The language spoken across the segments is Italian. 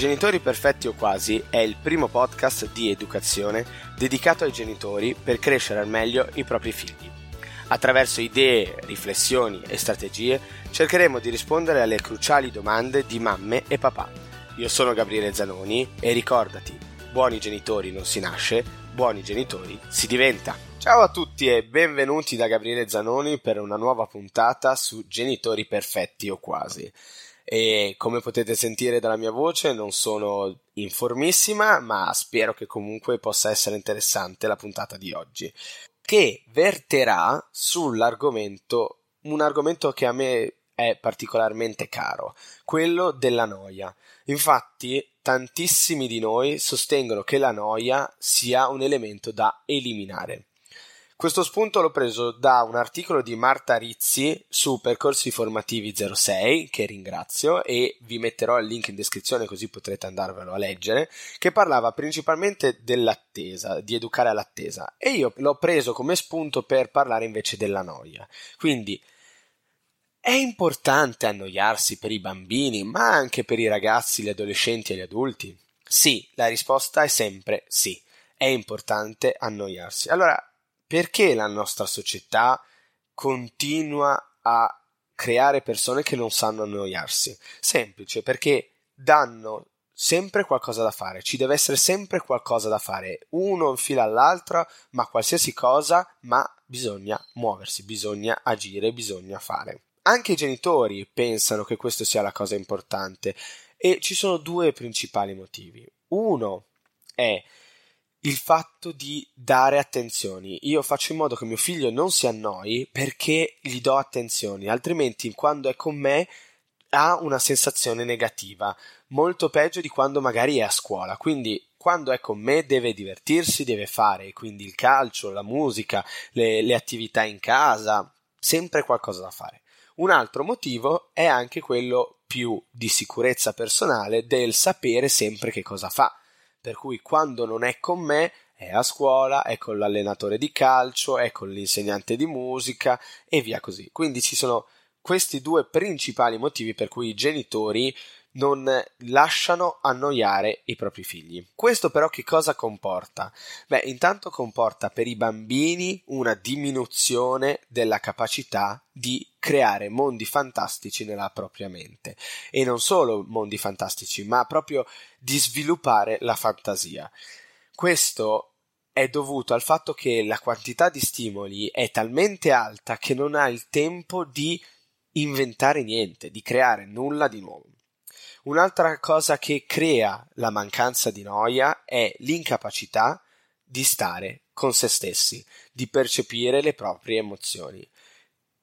Genitori Perfetti o Quasi è il primo podcast di educazione dedicato ai genitori per crescere al meglio i propri figli. Attraverso idee, riflessioni e strategie cercheremo di rispondere alle cruciali domande di mamme e papà. Io sono Gabriele Zanoni e ricordati, buoni genitori non si nasce, buoni genitori si diventa. Ciao a tutti e benvenuti da Gabriele Zanoni per una nuova puntata su Genitori Perfetti o Quasi e come potete sentire dalla mia voce non sono informissima, ma spero che comunque possa essere interessante la puntata di oggi, che verterà sull'argomento, un argomento che a me è particolarmente caro, quello della noia. Infatti, tantissimi di noi sostengono che la noia sia un elemento da eliminare. Questo spunto l'ho preso da un articolo di Marta Rizzi su Percorsi Formativi 06, che ringrazio e vi metterò il link in descrizione così potrete andarvelo a leggere, che parlava principalmente dell'attesa, di educare all'attesa e io l'ho preso come spunto per parlare invece della noia. Quindi è importante annoiarsi per i bambini, ma anche per i ragazzi, gli adolescenti e gli adulti? Sì, la risposta è sempre sì. È importante annoiarsi. Allora, perché la nostra società continua a creare persone che non sanno annoiarsi? Semplice, perché danno sempre qualcosa da fare, ci deve essere sempre qualcosa da fare, uno in fila all'altro, ma qualsiasi cosa, ma bisogna muoversi, bisogna agire, bisogna fare. Anche i genitori pensano che questo sia la cosa importante e ci sono due principali motivi. Uno è il fatto di dare attenzioni. Io faccio in modo che mio figlio non si annoi perché gli do attenzioni, altrimenti quando è con me ha una sensazione negativa, molto peggio di quando magari è a scuola. Quindi quando è con me deve divertirsi, deve fare quindi il calcio, la musica, le, le attività in casa, sempre qualcosa da fare. Un altro motivo è anche quello più di sicurezza personale del sapere sempre che cosa fa per cui quando non è con me è a scuola, è con l'allenatore di calcio, è con l'insegnante di musica e via così. Quindi ci sono questi due principali motivi per cui i genitori non lasciano annoiare i propri figli. Questo però che cosa comporta? Beh, intanto comporta per i bambini una diminuzione della capacità di creare mondi fantastici nella propria mente e non solo mondi fantastici, ma proprio di sviluppare la fantasia. Questo è dovuto al fatto che la quantità di stimoli è talmente alta che non ha il tempo di inventare niente, di creare nulla di nuovo. Un'altra cosa che crea la mancanza di noia è l'incapacità di stare con se stessi, di percepire le proprie emozioni.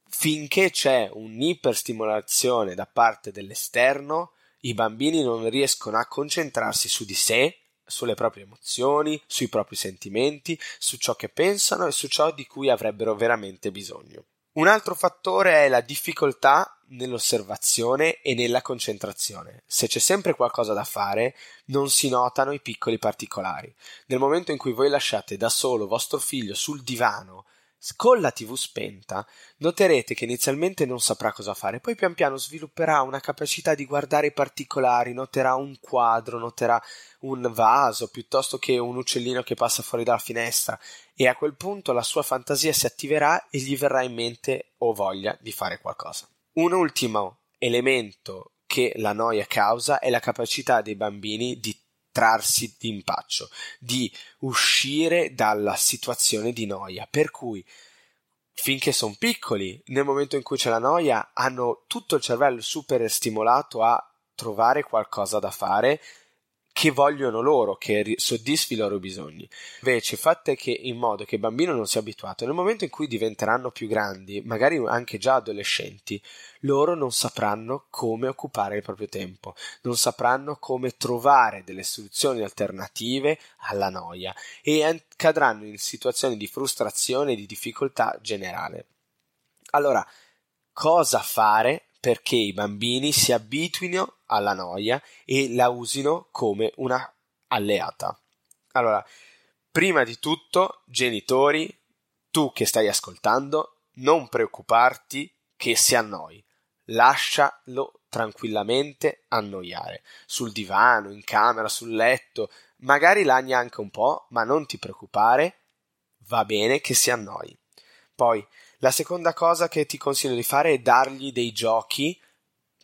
Finché c'è un'iperstimolazione da parte dell'esterno, i bambini non riescono a concentrarsi su di sé, sulle proprie emozioni, sui propri sentimenti, su ciò che pensano e su ciò di cui avrebbero veramente bisogno. Un altro fattore è la difficoltà nell'osservazione e nella concentrazione. Se c'è sempre qualcosa da fare, non si notano i piccoli particolari. Nel momento in cui voi lasciate da solo vostro figlio sul divano con la TV spenta, noterete che inizialmente non saprà cosa fare, poi pian piano svilupperà una capacità di guardare i particolari, noterà un quadro, noterà un vaso piuttosto che un uccellino che passa fuori dalla finestra e a quel punto la sua fantasia si attiverà e gli verrà in mente o voglia di fare qualcosa. Un ultimo elemento che la noia causa è la capacità dei bambini di trarsi d'impaccio, di uscire dalla situazione di noia. Per cui, finché sono piccoli, nel momento in cui c'è la noia, hanno tutto il cervello super stimolato a trovare qualcosa da fare che vogliono loro, che soddisfi i loro bisogni. Invece fate che in modo che il bambino non sia abituato, nel momento in cui diventeranno più grandi, magari anche già adolescenti, loro non sapranno come occupare il proprio tempo, non sapranno come trovare delle soluzioni alternative alla noia e cadranno in situazioni di frustrazione e di difficoltà generale. Allora, cosa fare perché i bambini si abituino alla noia e la usino come una alleata. Allora, prima di tutto, genitori, tu che stai ascoltando, non preoccuparti che si annoi. Lascialo tranquillamente annoiare. Sul divano, in camera, sul letto, magari lagna anche un po', ma non ti preoccupare, va bene che si annoi. Poi, la seconda cosa che ti consiglio di fare è dargli dei giochi,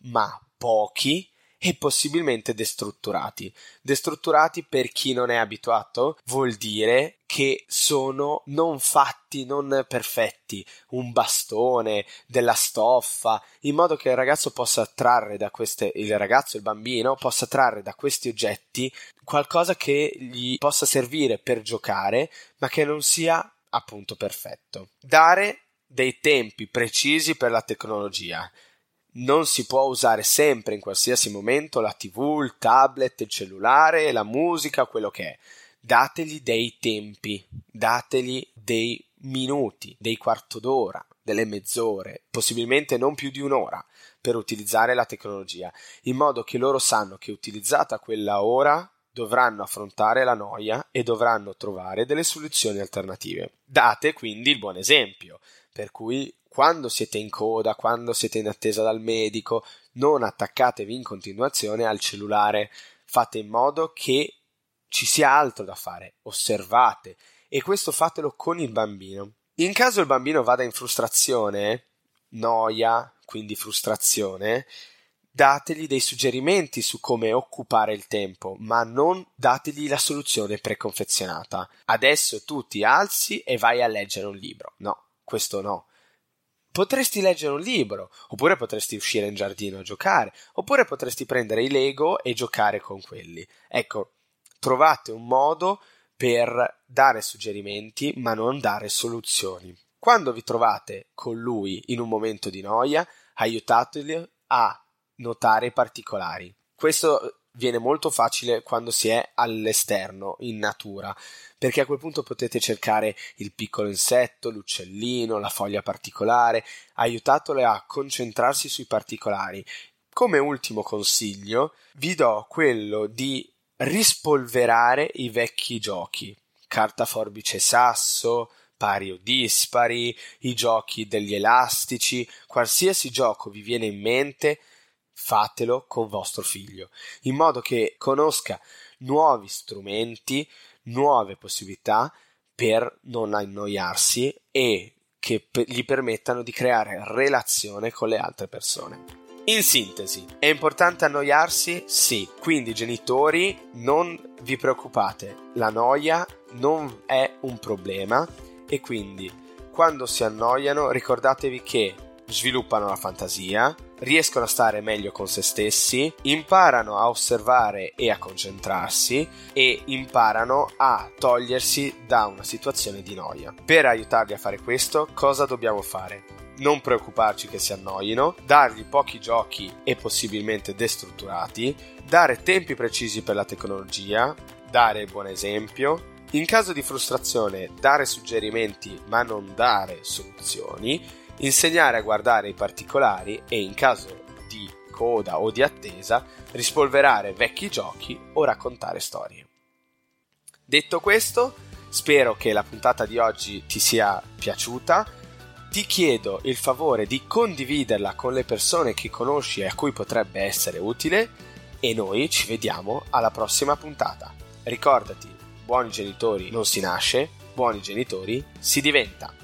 ma pochi, e possibilmente destrutturati. Destrutturati per chi non è abituato vuol dire che sono non fatti, non perfetti, un bastone, della stoffa, in modo che il ragazzo possa trarre da queste, il ragazzo, il bambino, possa trarre da questi oggetti qualcosa che gli possa servire per giocare, ma che non sia appunto perfetto. Dare dei tempi precisi per la tecnologia. Non si può usare sempre in qualsiasi momento la TV, il tablet, il cellulare, la musica, quello che è. Dategli dei tempi, dategli dei minuti, dei quarto d'ora, delle mezz'ore, possibilmente non più di un'ora per utilizzare la tecnologia, in modo che loro sanno che utilizzata quella ora dovranno affrontare la noia e dovranno trovare delle soluzioni alternative. Date quindi il buon esempio, per cui quando siete in coda, quando siete in attesa dal medico, non attaccatevi in continuazione al cellulare, fate in modo che ci sia altro da fare, osservate e questo fatelo con il bambino. In caso il bambino vada in frustrazione, noia, quindi frustrazione, dategli dei suggerimenti su come occupare il tempo, ma non dategli la soluzione preconfezionata. Adesso tu ti alzi e vai a leggere un libro. No, questo no. Potresti leggere un libro, oppure potresti uscire in giardino a giocare, oppure potresti prendere i Lego e giocare con quelli. Ecco, trovate un modo per dare suggerimenti, ma non dare soluzioni. Quando vi trovate con lui in un momento di noia, aiutateli a notare i particolari. Questo viene molto facile quando si è all'esterno, in natura, perché a quel punto potete cercare il piccolo insetto, l'uccellino, la foglia particolare, aiutatole a concentrarsi sui particolari. Come ultimo consiglio, vi do quello di rispolverare i vecchi giochi, carta forbice sasso, pari o dispari, i giochi degli elastici, qualsiasi gioco vi viene in mente, fatelo con vostro figlio, in modo che conosca nuovi strumenti, nuove possibilità per non annoiarsi e che gli permettano di creare relazione con le altre persone. In sintesi, è importante annoiarsi? Sì, quindi genitori non vi preoccupate, la noia non è un problema e quindi quando si annoiano ricordatevi che sviluppano la fantasia, riescono a stare meglio con se stessi, imparano a osservare e a concentrarsi e imparano a togliersi da una situazione di noia. Per aiutarli a fare questo, cosa dobbiamo fare? Non preoccuparci che si annoino, dargli pochi giochi e possibilmente destrutturati, dare tempi precisi per la tecnologia, dare il buon esempio, in caso di frustrazione dare suggerimenti ma non dare soluzioni, insegnare a guardare i particolari e in caso di coda o di attesa rispolverare vecchi giochi o raccontare storie. Detto questo, spero che la puntata di oggi ti sia piaciuta. Ti chiedo il favore di condividerla con le persone che conosci e a cui potrebbe essere utile e noi ci vediamo alla prossima puntata. Ricordati, buoni genitori non si nasce, buoni genitori si diventa.